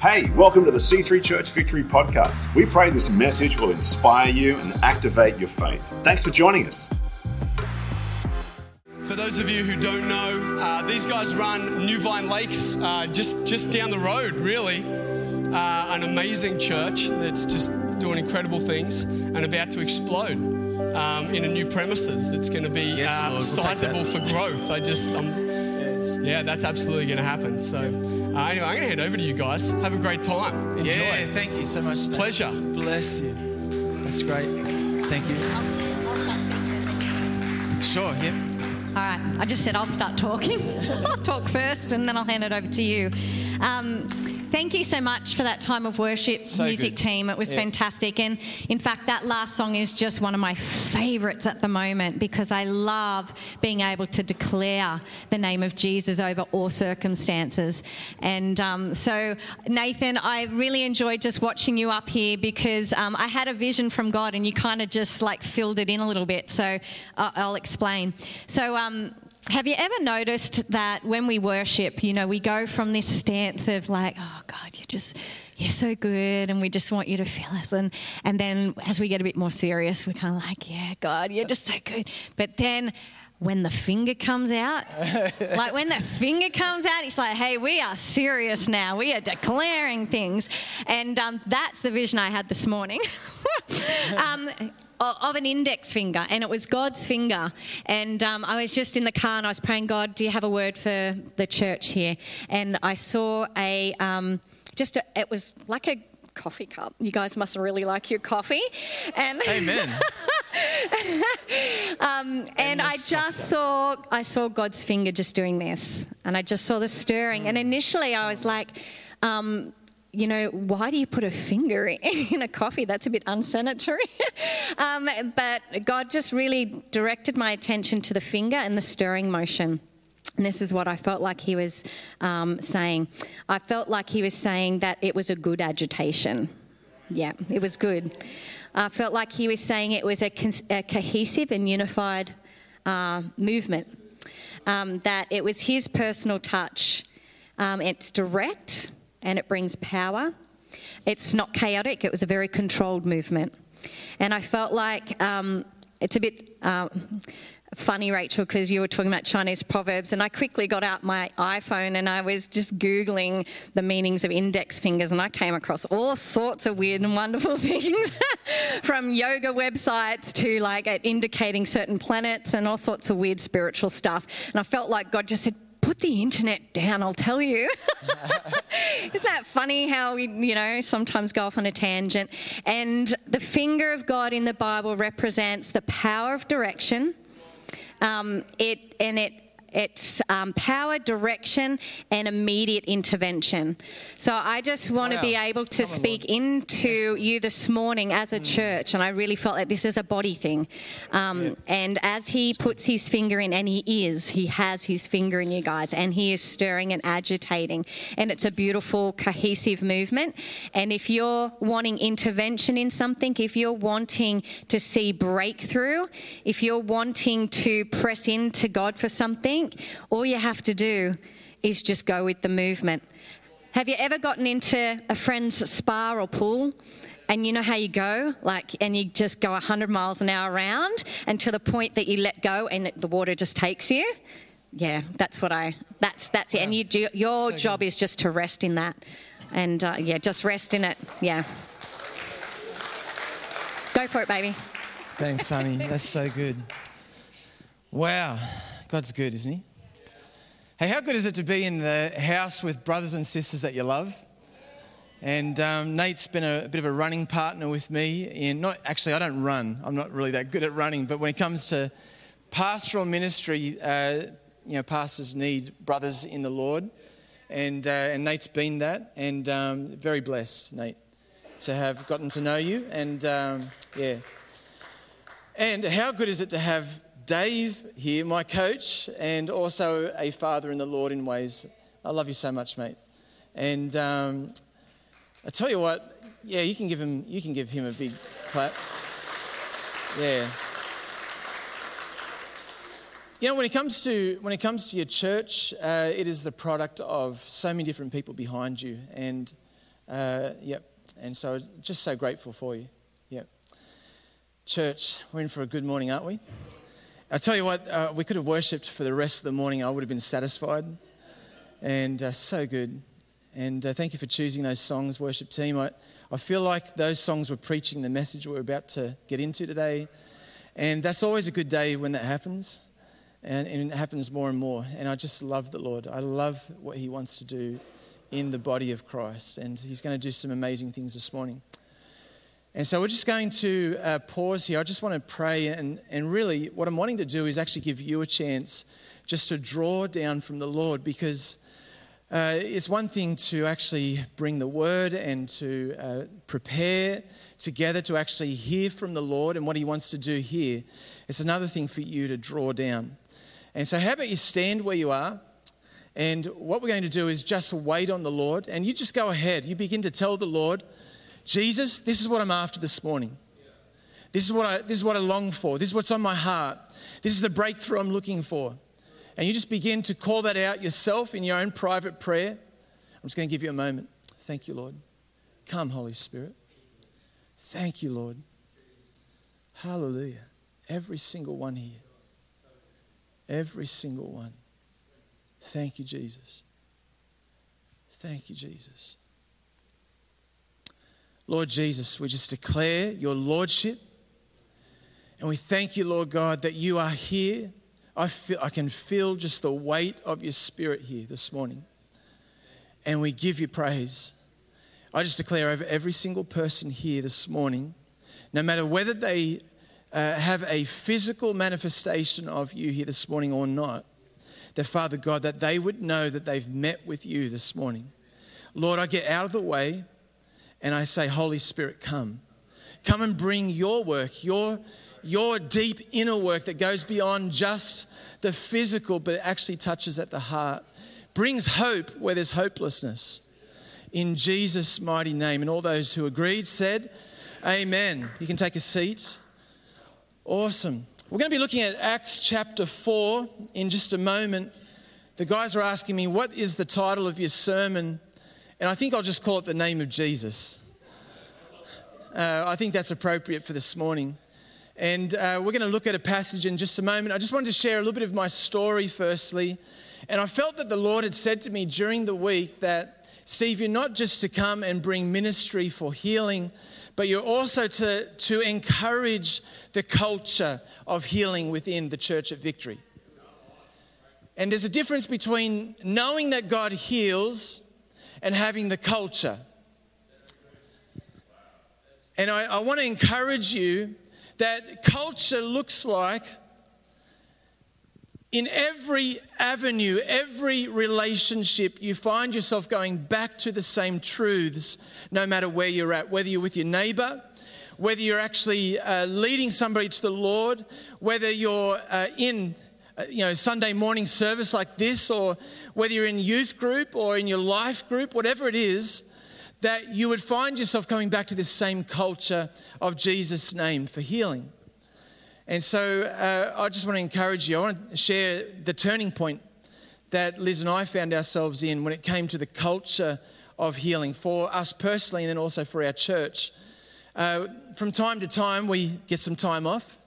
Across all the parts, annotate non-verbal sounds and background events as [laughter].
Hey, welcome to the C3 Church Victory Podcast. We pray this message will inspire you and activate your faith. Thanks for joining us. For those of you who don't know, uh, these guys run New Vine Lakes, uh, just just down the road, really. Uh, an amazing church that's just doing incredible things and about to explode um, in a new premises that's going to be Yes, uh, Lord, we'll sizable for growth. I just, um, yeah, that's absolutely going to happen. So, uh, anyway, I'm going to hand over to you guys. Have a great time. Enjoy. Yeah, thank you so much. Nate. Pleasure. Bless you. That's great. Thank you. Sure, yep. All right, I just said I'll start talking. [laughs] I'll talk first and then I'll hand it over to you. Um, thank you so much for that time of worship, So music good. team. It was Yeah. fantastic. And in fact, that last song is just one of my favorites at the moment because I love being able to declare the name of Jesus over all circumstances. And um, so, Nathan, I really enjoyed just watching you up here because um, I had a vision from God and you kind of just like filled it in a little bit. So I'll, I'll explain. So, um, have you ever noticed that when we worship, you know, we go from this stance of like, oh God, you're just, you're so good, and we just want you to feel us. And, and then as we get a bit more serious, we're kind of like, yeah, God, you're just so good. But then when the finger comes out, like when the finger comes out, it's like, hey, we are serious now. We are declaring things. And um, that's the vision I had this morning. [laughs] um, of an index finger, and it was God's finger. And um, I was just in the car and I was praying, God, do you have a word for the church here? And I saw a, um, just a, it was like a coffee cup. You guys must really like your coffee. And Amen. [laughs] [laughs] um, and I just saw I saw God's finger just doing this, and I just saw the stirring. And initially, I was like. Um, you know, why do you put a finger [laughs] in a coffee? That's a bit unsanitary. [laughs] um, but God just really directed my attention to the finger and the stirring motion. And this is what I felt like He was um, saying. I felt like He was saying that it was a good agitation. Yeah, it was good. I felt like he was saying it was a, a cohesive and unified uh, movement, um, that it was his personal touch. Um, it's direct and it brings power. It's not chaotic, it was a very controlled movement. And I felt like um, it's a bit. Uh, Funny, Rachel, because you were talking about Chinese proverbs, and I quickly got out my iPhone and I was just Googling the meanings of index fingers, and I came across all sorts of weird and wonderful [laughs] things from yoga websites to like indicating certain planets and all sorts of weird spiritual stuff. And I felt like God just said, Put the internet down, I'll tell you. [laughs] Isn't that funny how we, you know, sometimes go off on a tangent? And the finger of God in the Bible represents the power of direction. Um, it and it it's um, power, direction, and immediate intervention. So I just want to Wow. be able to Come speak Lord. into you this morning as Mm. a church, and I really felt like this is a body thing. Um, And as He puts His finger in, and He is, He has His finger in you guys, and He is stirring and agitating, and it's a beautiful, cohesive movement. And if you're wanting intervention in something, if you're wanting to see breakthrough, if you're wanting to press into God for something, all you have to do is just go with the movement. Have you ever gotten into a friend's spa or pool? And you know how you go, like, and you just go 100 miles an hour around, and to the point that you let go, and the water just takes you. Yeah, that's what I. That's that's it. And you do, your So job is just to rest in that, and uh, yeah, just rest in it. Yeah. Go for it, baby. Thanks, honey. That's so good. Wow. God's good, isn't he? Hey, how good is it to be in the house with brothers and sisters that you love? And um, Nate's been a, a bit of a running partner with me. In not actually, I don't run. I'm not really that good at running. But when it comes to pastoral ministry, uh, you know, pastors need brothers in the Lord, and uh, and Nate's been that, and um, very blessed, Nate, to have gotten to know you, and um, yeah. And how good is it to have Dave here, my coach, and also a father in the Lord in ways. I love you so much, mate. And um, I tell you what, yeah, you can give him, you can give him a big clap. Yeah. You know, when it comes to when it comes to your church, uh, it is the product of so many different people behind you, and Uh, yep. And so just so grateful for you. Yep. Church, we're in for a good morning, aren't we? I tell you what, uh, we could have worshipped for the rest of the morning. I would have been satisfied. And uh, so good. And uh, thank you for choosing those songs, worship team. I, I feel like those songs were preaching the message we're about to get into today. And that's always a good day when that happens. And, and, it happens more and more. And I just love the Lord. I love what He wants to do in the body of Christ. And He's going to do some amazing things this morning. And so we're just going to uh, pause here. I just want to pray. And, and really, what I'm wanting to do is actually give you a chance just to draw down from the Lord because uh, it's one thing to actually bring the word and to uh, prepare together to actually hear from the Lord and what He wants to do here. It's another thing for you to draw down. And so, how about you stand where you are? And what we're going to do is just wait on the Lord. And you just go ahead. You begin to tell the Lord, Jesus, this is what I'm after this morning. This is what I, this is what I long for. This is what's on my heart. This is the breakthrough I'm looking for. And you just begin to call that out yourself in your own private prayer. I'm just going to give you a moment. Thank you, Lord. Come, Holy Spirit. Thank you, Lord. Hallelujah. Every single one here. Every single one. Thank you, Jesus. Thank you, Jesus. Lord Jesus, we just declare your Lordship. And we thank you, Lord God, that you are here I, feel, I can feel just the weight of your spirit here this morning. And we give you praise. I just declare over every single person here this morning, no matter whether they uh, have a physical manifestation of you here this morning or not, that Father God, that they would know that they've met with you this morning. Lord, I get out of the way and I say, Holy Spirit, come. Come and bring your work, your your deep inner work that goes beyond just the physical, but actually touches at the heart, brings hope where there's hopelessness. In Jesus' mighty name. And all those who agreed said, Amen. You can take a seat. Awesome. We're going to be looking at Acts chapter 4 in just a moment. The guys are asking me, What is the title of your sermon? And I think I'll just call it The Name of Jesus. Uh, I think that's appropriate for this morning. And uh, we're going to look at a passage in just a moment. I just wanted to share a little bit of my story firstly. And I felt that the Lord had said to me during the week that, Steve, you're not just to come and bring ministry for healing, but you're also to, to encourage the culture of healing within the church at Victory. And there's a difference between knowing that God heals and having the culture. And I, I want to encourage you that culture looks like in every avenue, every relationship, you find yourself going back to the same truths no matter where you're at, whether you're with your neighbor, whether you're actually uh, leading somebody to the Lord, whether you're uh, in you know Sunday morning service like this, or whether you're in youth group or in your life group, whatever it is, that you would find yourself coming back to this same culture of Jesus' name for healing. And so uh, I just want to encourage you. I want to share the turning point that Liz and I found ourselves in when it came to the culture of healing for us personally and then also for our church. Uh, from time to time, we get some time off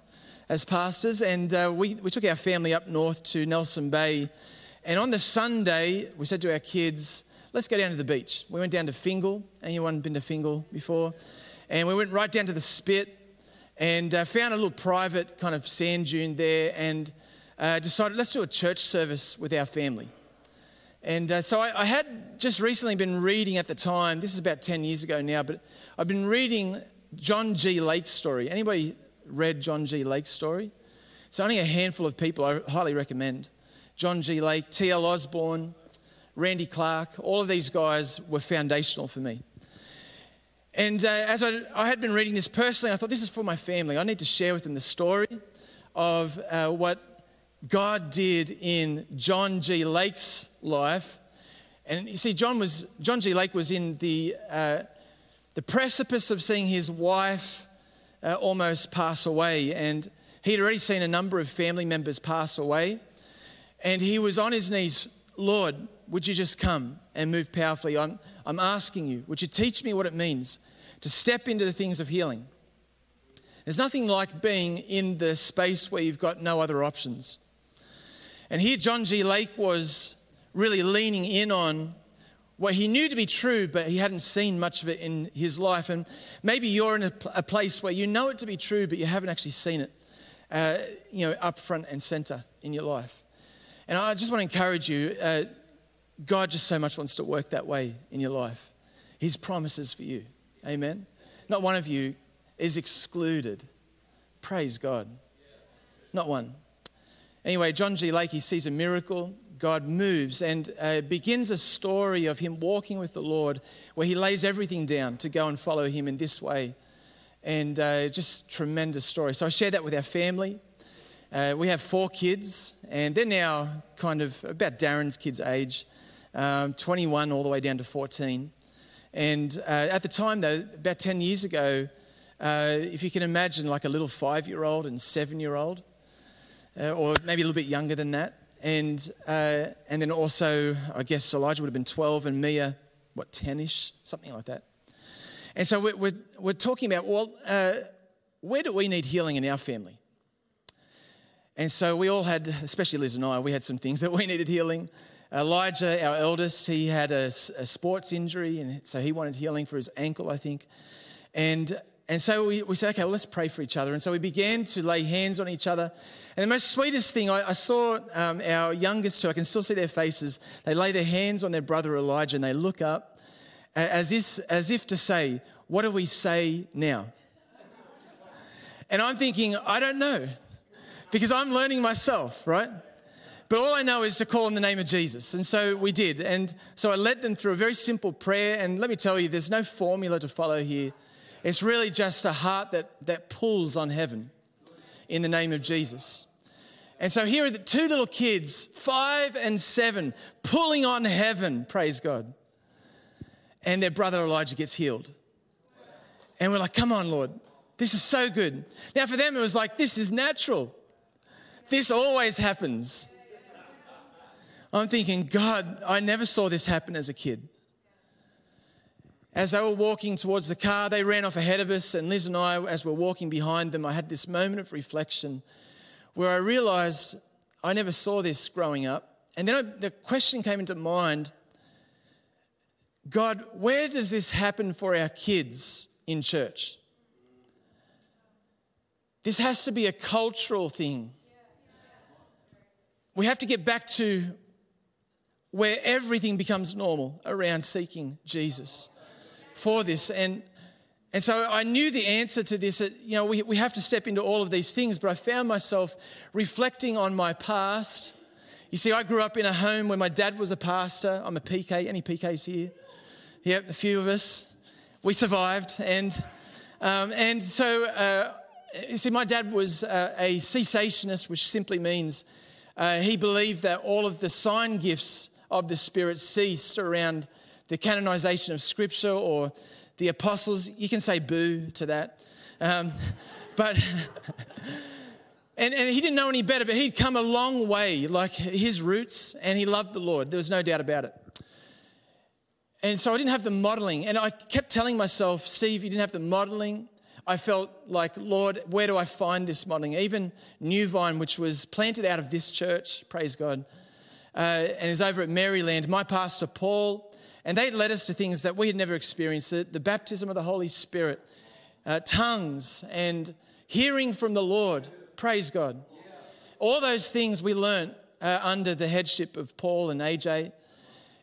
as pastors, and uh, we, we took our family up north to Nelson Bay. And on the Sunday, we said to our kids, let's go down to the beach. We went down to Fingal. Anyone been to Fingal before? And we went right down to the spit and uh, found a little private kind of sand dune there and uh, decided let's do a church service with our family. And uh, so I, I, had just recently been reading at the time, this is about 10 years ago now, but I've been reading John G. Lake's story. Anybody read John G. Lake's story? It's only a handful of people I highly recommend. John G. Lake, T.L. Osborn, Randy Clark, all of these guys were foundational for me. And uh, as I, I, had been reading this personally, I thought this is for my family. I need to share with them the story of uh, what God did in John G. Lake's life. And you see, John, was, John G. Lake was in the, uh, the precipice of seeing his wife uh, almost pass away. And he'd already seen a number of family members pass away. And he was on his knees, Lord, would you just come and move powerfully? I'm, I'm asking you, would you teach me what it means to step into the things of healing? There's nothing like being in the space where you've got no other options. And here, John G. Lake was really leaning in on what he knew to be true, but he hadn't seen much of it in his life. And maybe you're in a, a place where you know it to be true, but you haven't actually seen it, uh, you know, up front and center in your life. And I just want to encourage you uh, God just so much wants to work that way in your life. His promises for you. Amen. Not one of you is excluded. Praise God. Not one. Anyway, John G. Lake, he sees a miracle. God moves and uh, begins a story of him walking with the Lord where he lays everything down to go and follow him in this way. And uh, just tremendous story. So I share that with our family. Uh, we have four kids, and they're now kind of about Darren's kids' age, um, 21 all the way down to 14. And uh, at the time, though, about 10 years ago, uh, if you can imagine like a little five year old and seven year old, uh, or maybe a little bit younger than that. And, uh, and then also, I guess Elijah would have been 12 and Mia, what, 10 ish, something like that. And so we're, we're, we're talking about, well, uh, where do we need healing in our family? And so we all had, especially Liz and I, we had some things that we needed healing. Elijah, our eldest, he had a, a sports injury, and so he wanted healing for his ankle, I think. And and so we, we said, okay, well, let's pray for each other. And so we began to lay hands on each other. And the most sweetest thing, I, I saw um, our youngest two, I can still see their faces. They lay their hands on their brother Elijah and they look up as if, as if to say, What do we say now? And I'm thinking, I don't know, because I'm learning myself, right? But all I know is to call on the name of Jesus. And so we did. And so I led them through a very simple prayer. And let me tell you, there's no formula to follow here. It's really just a heart that, that pulls on heaven in the name of Jesus. And so here are the two little kids, five and seven, pulling on heaven, praise God. And their brother Elijah gets healed. And we're like, come on, Lord, this is so good. Now, for them, it was like, this is natural. This always happens. I'm thinking, God, I never saw this happen as a kid. As they were walking towards the car, they ran off ahead of us, and Liz and I, as we're walking behind them, I had this moment of reflection where I realized I never saw this growing up. And then I, the question came into mind God, where does this happen for our kids in church? This has to be a cultural thing. We have to get back to where everything becomes normal around seeking Jesus for this. And, and so I knew the answer to this that, you know, we, we have to step into all of these things, but I found myself reflecting on my past. You see, I grew up in a home where my dad was a pastor. I'm a PK. Any PKs here? Yep, a few of us. We survived. And, um, and so, uh, you see, my dad was uh, a cessationist, which simply means uh, he believed that all of the sign gifts of the Spirit ceased around the canonization of Scripture or the apostles. You can say boo to that. Um, [laughs] but, [laughs] and, and he didn't know any better, but he'd come a long way, like his roots, and he loved the Lord. There was no doubt about it. And so I didn't have the modeling. And I kept telling myself, Steve, you didn't have the modeling. I felt like, Lord, where do I find this modeling? Even New Vine, which was planted out of this church, praise God, uh, and is over at Maryland. My pastor, Paul, and they led us to things that we had never experienced the baptism of the Holy Spirit, uh, tongues, and hearing from the Lord. Praise God. All those things we learned uh, under the headship of Paul and AJ.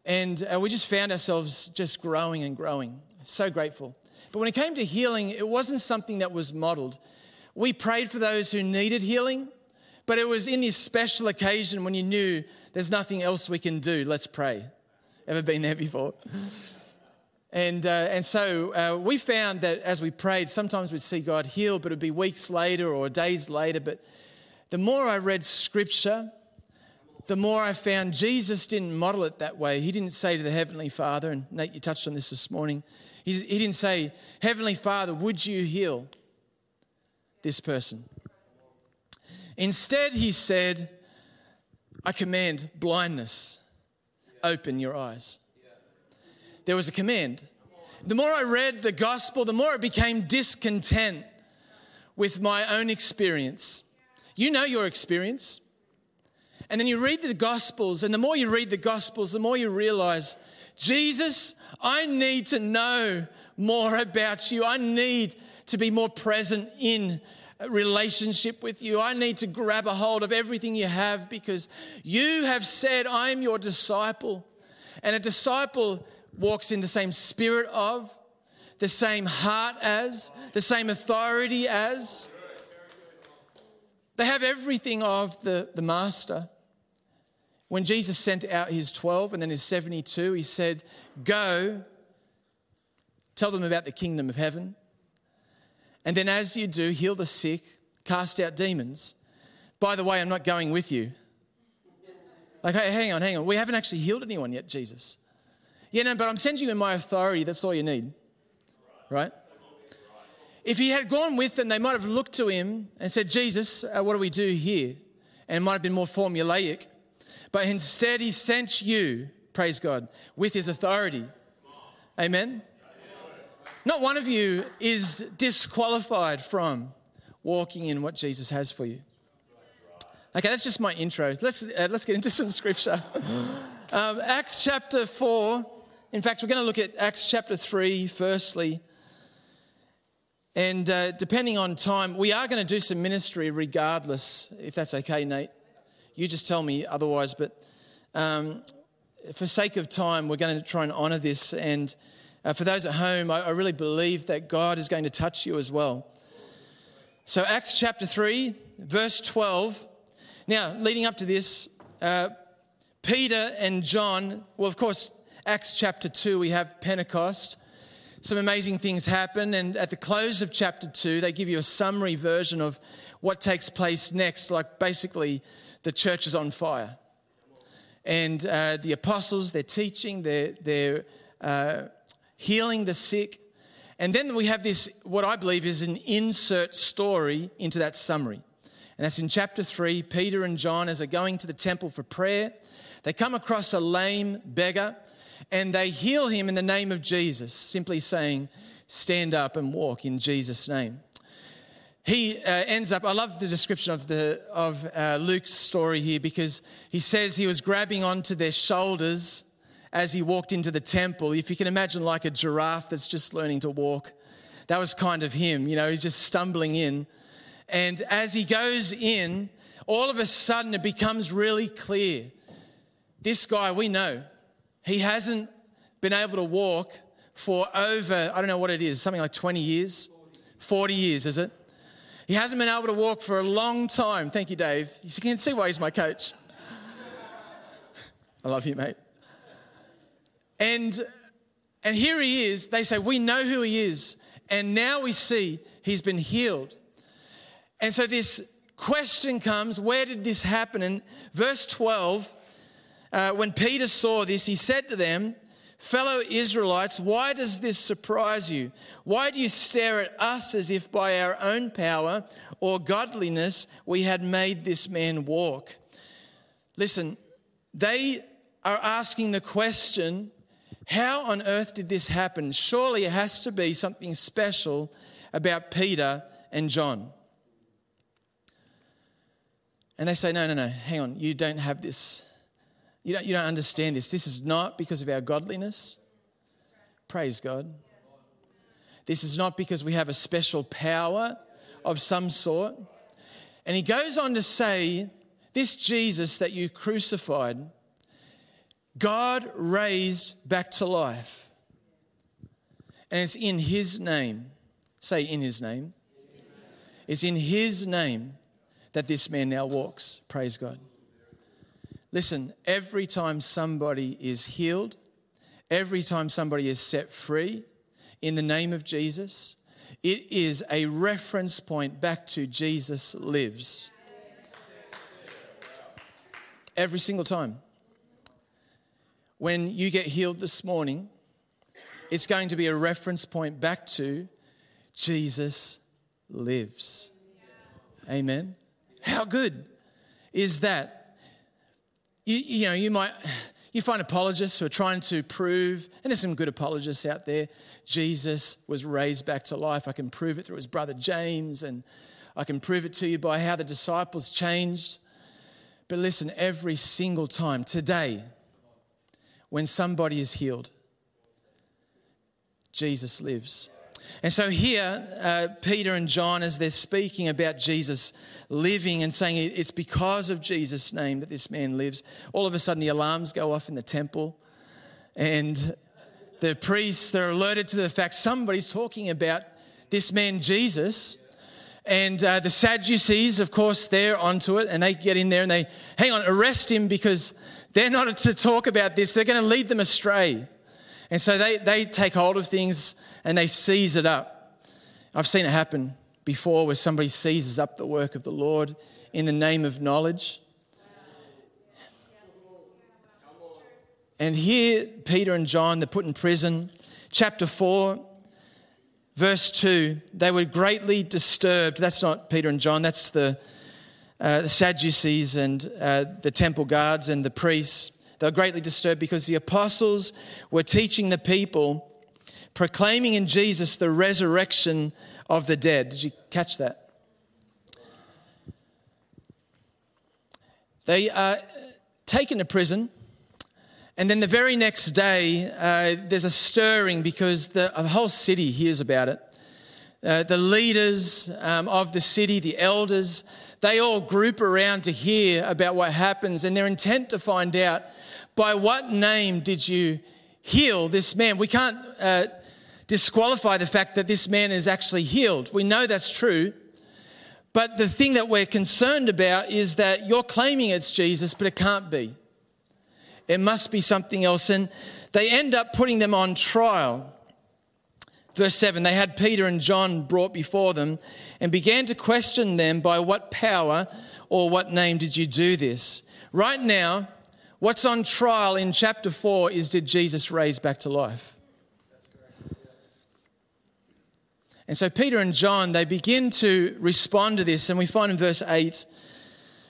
And uh, we just found ourselves just growing and growing. So grateful. But when it came to healing, it wasn't something that was modeled. We prayed for those who needed healing, but it was in this special occasion when you knew there's nothing else we can do. Let's pray. Ever been there before? And, uh, and so uh, we found that as we prayed, sometimes we'd see God heal, but it'd be weeks later or days later. But the more I read scripture, the more I found Jesus didn't model it that way. He didn't say to the Heavenly Father, and Nate, you touched on this this morning, he, he didn't say, Heavenly Father, would you heal this person? Instead, he said, I command blindness open your eyes. There was a command. The more I read the gospel, the more I became discontent with my own experience. You know your experience. And then you read the gospels, and the more you read the gospels, the more you realize, Jesus, I need to know more about you. I need to be more present in relationship with you. I need to grab a hold of everything you have because you have said, I am your disciple. And a disciple walks in the same spirit of, the same heart as, the same authority as. They have everything of the, the master. When Jesus sent out his 12 and then his 72, he said, Go, tell them about the kingdom of heaven. And then, as you do, heal the sick, cast out demons. By the way, I'm not going with you. Like, hey, hang on, hang on. We haven't actually healed anyone yet, Jesus. Yeah, no, but I'm sending you in my authority. That's all you need. Right? If he had gone with them, they might have looked to him and said, Jesus, uh, what do we do here? And it might have been more formulaic. But instead, he sent you, praise God, with his authority. Amen? Not one of you is disqualified from walking in what Jesus has for you. Okay, that's just my intro. Let's, uh, let's get into [laughs] some scripture. Um, Acts chapter 4. In fact, we're going to look at Acts chapter 3 firstly. And uh, depending on time, we are going to do some ministry regardless, if that's okay, Nate. You just tell me otherwise. But um, for sake of time, we're going to try and honor this. And uh, for those at home, I, I really believe that God is going to touch you as well. So, Acts chapter 3, verse 12. Now, leading up to this, uh, Peter and John, well, of course, Acts chapter 2, we have Pentecost. Some amazing things happen, and at the close of chapter 2, they give you a summary version of what takes place next, like basically the church is on fire. And uh, the apostles, they're teaching, they're, they're uh, healing the sick. And then we have this, what I believe is an insert story into that summary. And that's in chapter 3. Peter and John, as they're going to the temple for prayer, they come across a lame beggar and they heal him in the name of Jesus, simply saying, Stand up and walk in Jesus' name he uh, ends up, I love the description of, the, of uh, Luke's story here because he says he was grabbing onto their shoulders as he walked into the temple. If you can imagine, like a giraffe that's just learning to walk, that was kind of him. You know, he's just stumbling in. And as he goes in, all of a sudden it becomes really clear this guy, we know, he hasn't been able to walk for over, I don't know what it is, something like 20 years, 40 years, is it? He hasn't been able to walk for a long time. Thank you, Dave. You can see why he's my coach. I love you, mate. And, and here he is. They say, We know who he is. And now we see he's been healed. And so this question comes where did this happen? And verse 12, uh, when Peter saw this, he said to them, Fellow Israelites, why does this surprise you? Why do you stare at us as if by our own power or godliness we had made this man walk? Listen, they are asking the question how on earth did this happen? Surely it has to be something special about Peter and John. And they say, No, no, no, hang on, you don't have this you don't, you don't understand this. This is not because of our godliness. Praise God. This is not because we have a special power of some sort. And he goes on to say, This Jesus that you crucified, God raised back to life. And it's in his name. Say, in his name. It's in his name that this man now walks. Praise God. Listen, every time somebody is healed, every time somebody is set free in the name of Jesus, it is a reference point back to Jesus lives. Every single time. When you get healed this morning, it's going to be a reference point back to Jesus lives. Amen. How good is that? you, you know, you might, You find apologists who are trying to prove, and there's some good apologists out there, Jesus was raised back to life. I can prove it through his brother James, and I can prove it to you by how the disciples changed. But listen, every single time, today, when somebody is healed, Jesus lives. And so here, uh, Peter and John, as they're speaking about Jesus living and saying it's because of Jesus' name that this man lives, all of a sudden the alarms go off in the temple. And the priests, they're alerted to the fact somebody's talking about this man Jesus. And uh, the Sadducees, of course, they're onto it and they get in there and they, hang on, arrest him because they're not to talk about this. They're going to lead them astray. And so they, they take hold of things and they seize it up. I've seen it happen before where somebody seizes up the work of the Lord in the name of knowledge. And here, Peter and John, they're put in prison. Chapter 4, verse 2, they were greatly disturbed. That's not Peter and John, that's the, uh, the Sadducees and uh, the temple guards and the priests. They were greatly disturbed because the apostles were teaching the people, proclaiming in Jesus the resurrection of the dead. Did you catch that? They are taken to prison, and then the very next day, uh, there's a stirring because the, the, whole city hears about it. Uh, the leaders um, of the city, the elders, they all group around to hear about what happens, and they're intent to find out by what name did you heal this man? We can't uh, disqualify the fact that this man is actually healed. We know that's true. But the thing that we're concerned about is that you're claiming it's Jesus, but it can't be. It must be something else. And they end up putting them on trial. Verse 7 They had Peter and John brought before them and began to question them by what power or what name did you do this? Right now, What's on trial in chapter 4 is did Jesus raise back to life? And so Peter and John, they begin to respond to this, and we find in verse 8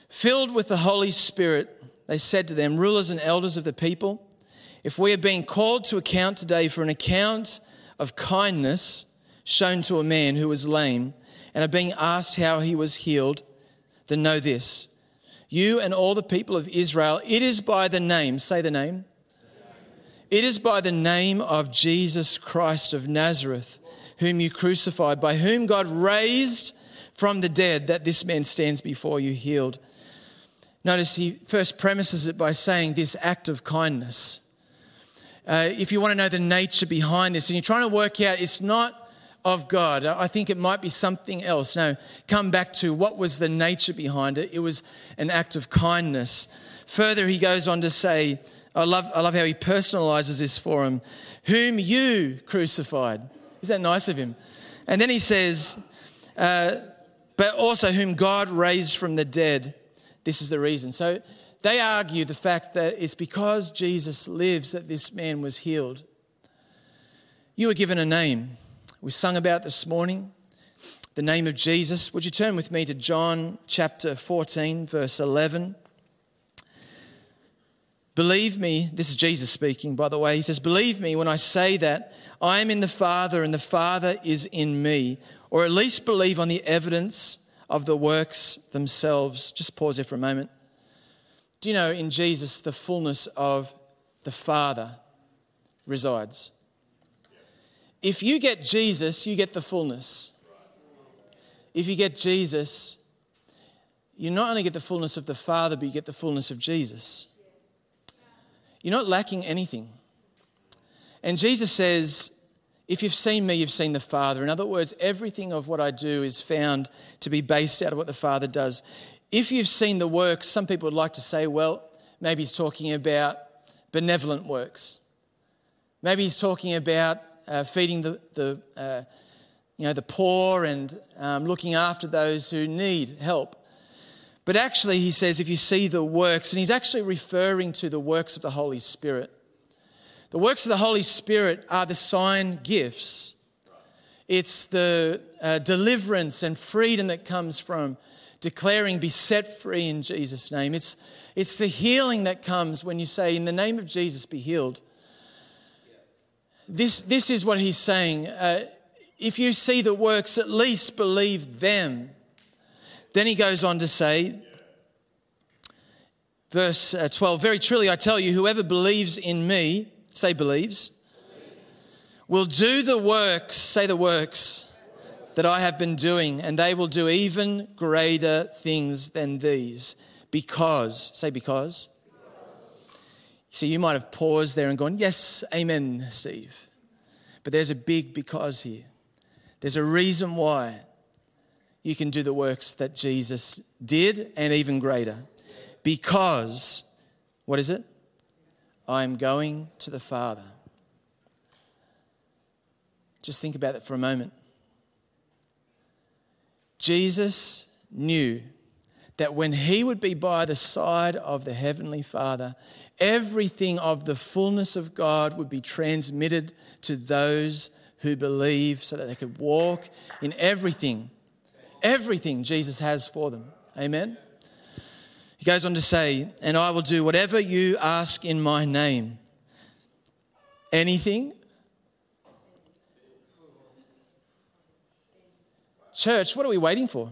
filled with the Holy Spirit, they said to them, rulers and elders of the people, if we are being called to account today for an account of kindness shown to a man who was lame and are being asked how he was healed, then know this you and all the people of Israel, it is by the name, say the name. It is by the name of Jesus Christ of Nazareth, whom you crucified, by whom God raised from the dead, that this man stands before you healed. Notice he first premises it by saying this act of kindness. Uh, if you want to know the nature behind this, and you're trying to work out, it's not of God. I think it might be something else. Now, come back to what was the nature behind it. It was an act of kindness. Further, he goes on to say, I love, I love how he personalizes this for him, whom you crucified. Is that nice of him? And then he says, uh, but also whom God raised from the dead. This is the reason. So they argue the fact that it's because Jesus lives that this man was healed. You were given a name we sung about this morning, the name of Jesus. Would you turn with me to John chapter 14, verse 11? Believe me, this is Jesus speaking, by the way. He says, Believe me when I say that I am in the Father and the Father is in me, or at least believe on the evidence of the works themselves. Just pause there for a moment. Do you know in Jesus the fullness of the Father resides? If you get Jesus, you get the fullness. If you get Jesus, you not only get the fullness of the Father, but you get the fullness of Jesus. You're not lacking anything. And Jesus says, if you've seen me, you've seen the Father. In other words, everything of what I do is found to be based out of what the Father does. If you've seen the works, some people would like to say, well, maybe he's talking about benevolent works. Maybe he's talking about uh, feeding the, the, uh, you know, the poor and um, looking after those who need help. But actually, he says, if you see the works, and he's actually referring to the works of the Holy Spirit. The works of the Holy Spirit are the sign gifts. It's the uh, deliverance and freedom that comes from declaring, Be set free in Jesus' name. It's, it's the healing that comes when you say, In the name of Jesus, be healed. This, this is what he's saying. Uh, if you see the works, at least believe them. Then he goes on to say, verse uh, 12 Very truly I tell you, whoever believes in me, say believes, will do the works, say the works that I have been doing, and they will do even greater things than these. Because, say because. So you might have paused there and gone, Yes, amen, Steve. But there's a big because here. There's a reason why you can do the works that Jesus did and even greater. Because, what is it? I am going to the Father. Just think about that for a moment. Jesus knew that when he would be by the side of the Heavenly Father, everything of the fullness of God would be transmitted to those who believe so that they could walk in everything, everything Jesus has for them. Amen. He goes on to say, And I will do whatever you ask in my name. Anything? Church, what are we waiting for?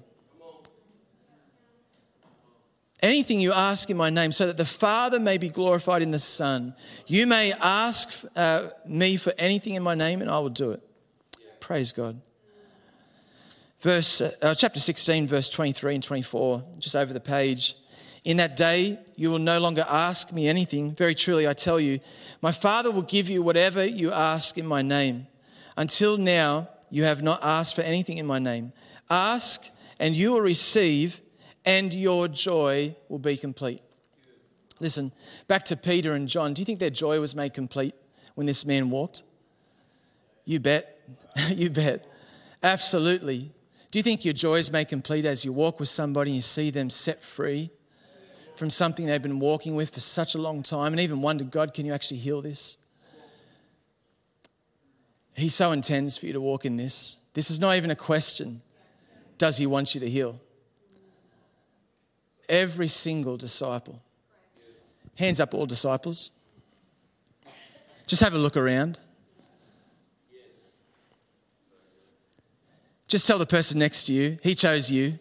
Anything you ask in my name, so that the Father may be glorified in the Son. You may ask uh, me for anything in my name, and I will do it. Praise God. Verse, uh, chapter 16, verse 23 and 24, just over the page. In that day, you will no longer ask me anything. Very truly, I tell you, my Father will give you whatever you ask in my name. Until now, you have not asked for anything in my name. Ask, and you will receive and your joy will be complete. Listen, back to Peter and John. Do you think their joy was made complete when this man walked? You bet. [laughs] you bet. Absolutely. Do you think your joy is made complete as you walk with somebody and you see them set free from something they've been walking with for such a long time and even wonder, God, can you actually heal this? He so intends for you to walk in this. This is not even a question. Does he want you to heal? Every single disciple. Hands up, all disciples. Just have a look around. Just tell the person next to you, He chose you.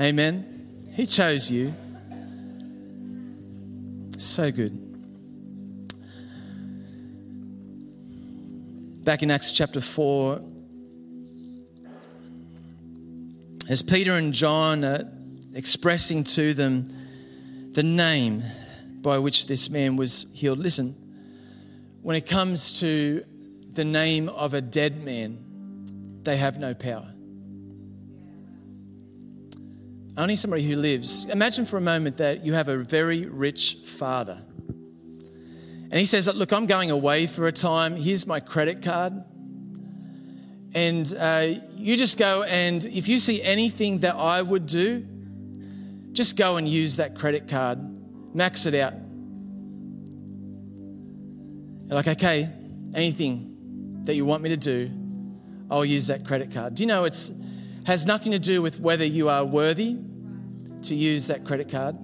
Amen. He chose you. So good. Back in Acts chapter 4, as Peter and John are expressing to them the name by which this man was healed. Listen, when it comes to the name of a dead man, they have no power. Only somebody who lives. Imagine for a moment that you have a very rich father. And he says, Look, I'm going away for a time. Here's my credit card. And uh, you just go and if you see anything that I would do, just go and use that credit card, max it out. You're like, okay, anything that you want me to do, I'll use that credit card. Do you know it's has nothing to do with whether you are worthy to use that credit card?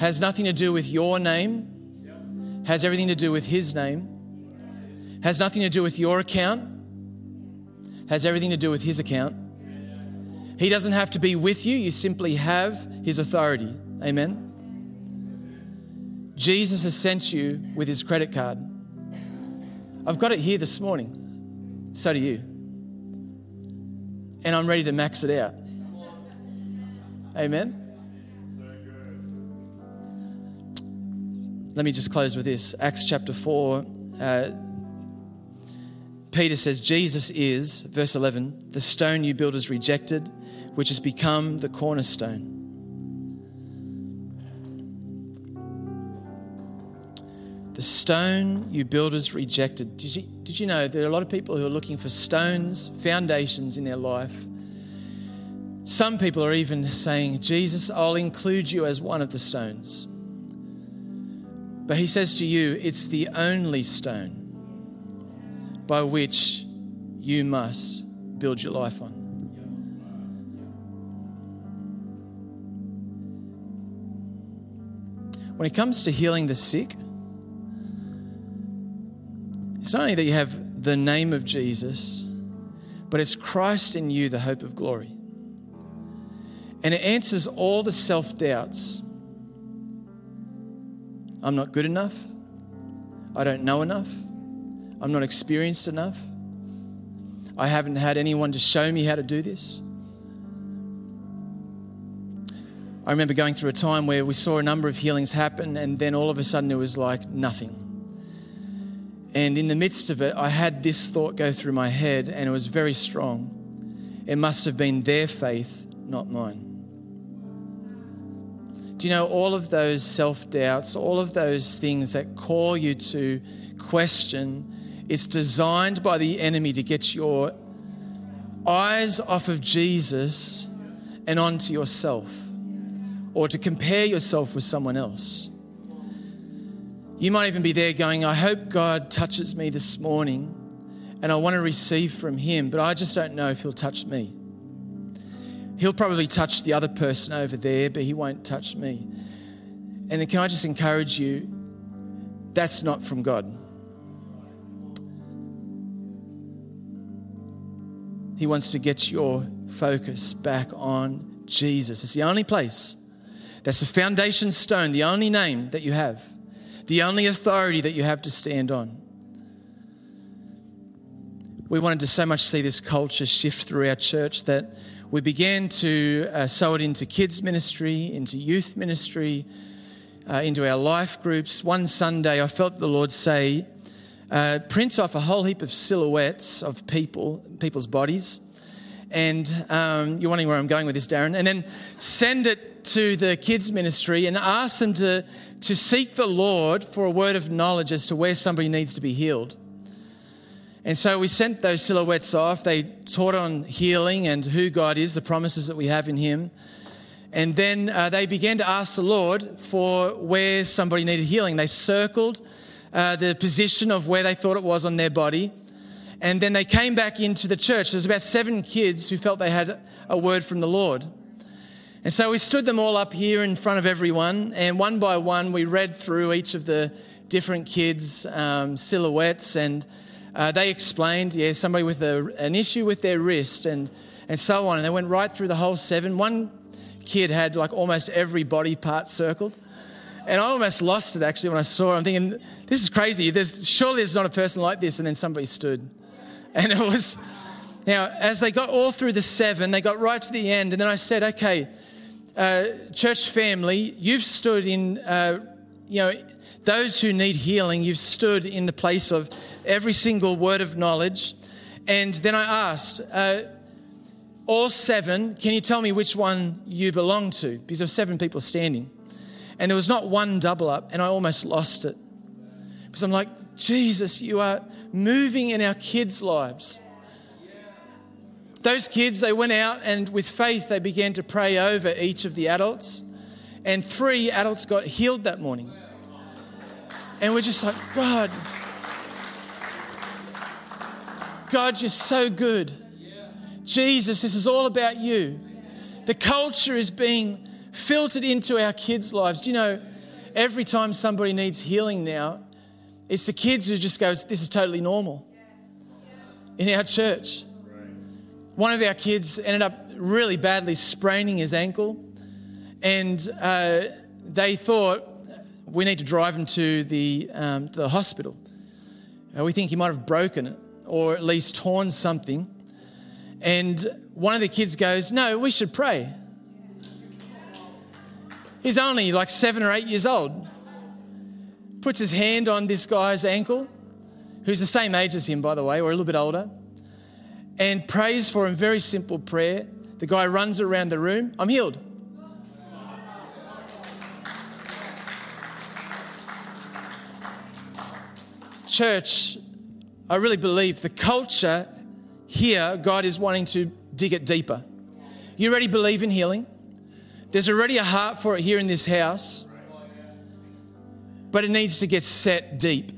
Has nothing to do with your name. Has everything to do with his name. Has nothing to do with your account has everything to do with His account. He doesn't have to be with you, you simply have His authority. Amen. Jesus has sent you with His credit card. I've got it here this morning. So do you. And I'm ready to max it out. Amen. Let me just close with this Acts chapter 4. Uh, Peter says, Jesus is, verse 11, the stone you builders rejected, which has become the cornerstone. The stone you builders rejected. Did you, did you know there are a lot of people who are looking for stones, foundations in their life? Some people are even saying, Jesus, I'll include you as one of the stones. But he says to you, it's the only stone by which you must build your life on. When it comes to healing the sick, it's not only that you have the name of Jesus, but it's Christ in you, the hope of glory. And it answers all the self doubts I'm not good enough. I don't know enough. I'm not experienced enough. I haven't had anyone to show me how to do this. I remember going through a time where we saw a number of healings happen, and then all of a sudden it was like nothing. And in the midst of it, I had this thought go through my head, and it was very strong. It must have been their faith, not mine. Do you know all of those self doubts, all of those things that call you to question? It's designed by the enemy to get your eyes off of Jesus and onto yourself or to compare yourself with someone else. You might even be there going, I hope God touches me this morning and I want to receive from Him, but I just don't know if He'll touch me. He'll probably touch the other person over there, but He won't touch me. And can I just encourage you? That's not from God. He wants to get your focus back on Jesus. It's the only place that's the foundation stone, the only name that you have, the only authority that you have to stand on. We wanted to so much see this culture shift through our church that we began to uh, sow it into kids' ministry, into youth ministry, uh, into our life groups. One Sunday, I felt the Lord say, uh, print off a whole heap of silhouettes of people, people's bodies. And um, you're wondering where I'm going with this, Darren. And then send it to the kids' ministry and ask them to, to seek the Lord for a word of knowledge as to where somebody needs to be healed. And so we sent those silhouettes off. They taught on healing and who God is, the promises that we have in Him. And then uh, they began to ask the Lord for where somebody needed healing. They circled uh, the position of where they thought it was on their body. And then they came back into the church. There was about seven kids who felt they had a word from the Lord. And so we stood them all up here in front of everyone, and one by one we read through each of the different kids' um, silhouettes, and uh, they explained, yeah, somebody with a, an issue with their wrist, and, and so on. And they went right through the whole seven. One kid had like almost every body part circled. And I almost lost it actually when I saw it. I'm thinking, this is crazy. There's, surely there's not a person like this. And then somebody stood. And it was, now, as they got all through the seven, they got right to the end. And then I said, okay, uh, church family, you've stood in, uh, you know, those who need healing, you've stood in the place of every single word of knowledge. And then I asked, uh, all seven, can you tell me which one you belong to? Because there were seven people standing. And there was not one double up, and I almost lost it. Because I'm like, Jesus, you are moving in our kids' lives. Those kids, they went out and with faith, they began to pray over each of the adults. And three adults got healed that morning. And we're just like, God, God, you're so good. Jesus, this is all about you. The culture is being filtered into our kids' lives. Do you know, every time somebody needs healing now, it's the kids who just go, This is totally normal in our church. One of our kids ended up really badly spraining his ankle, and uh, they thought we need to drive him to the, um, to the hospital. Uh, we think he might have broken it or at least torn something. And one of the kids goes, No, we should pray. He's only like seven or eight years old. Puts his hand on this guy's ankle, who's the same age as him, by the way, or a little bit older and prays for him. Very simple prayer. The guy runs around the room. I'm healed. Church, I really believe the culture here, God is wanting to dig it deeper. You already believe in healing. There's already a heart for it here in this house, but it needs to get set deep.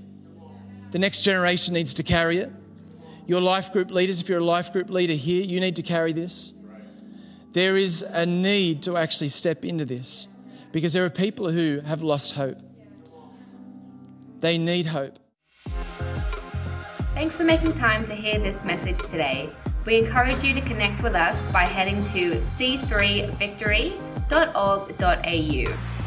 The next generation needs to carry it. Your life group leaders, if you're a life group leader here, you need to carry this. There is a need to actually step into this because there are people who have lost hope. They need hope. Thanks for making time to hear this message today. We encourage you to connect with us by heading to c3victory.org.au.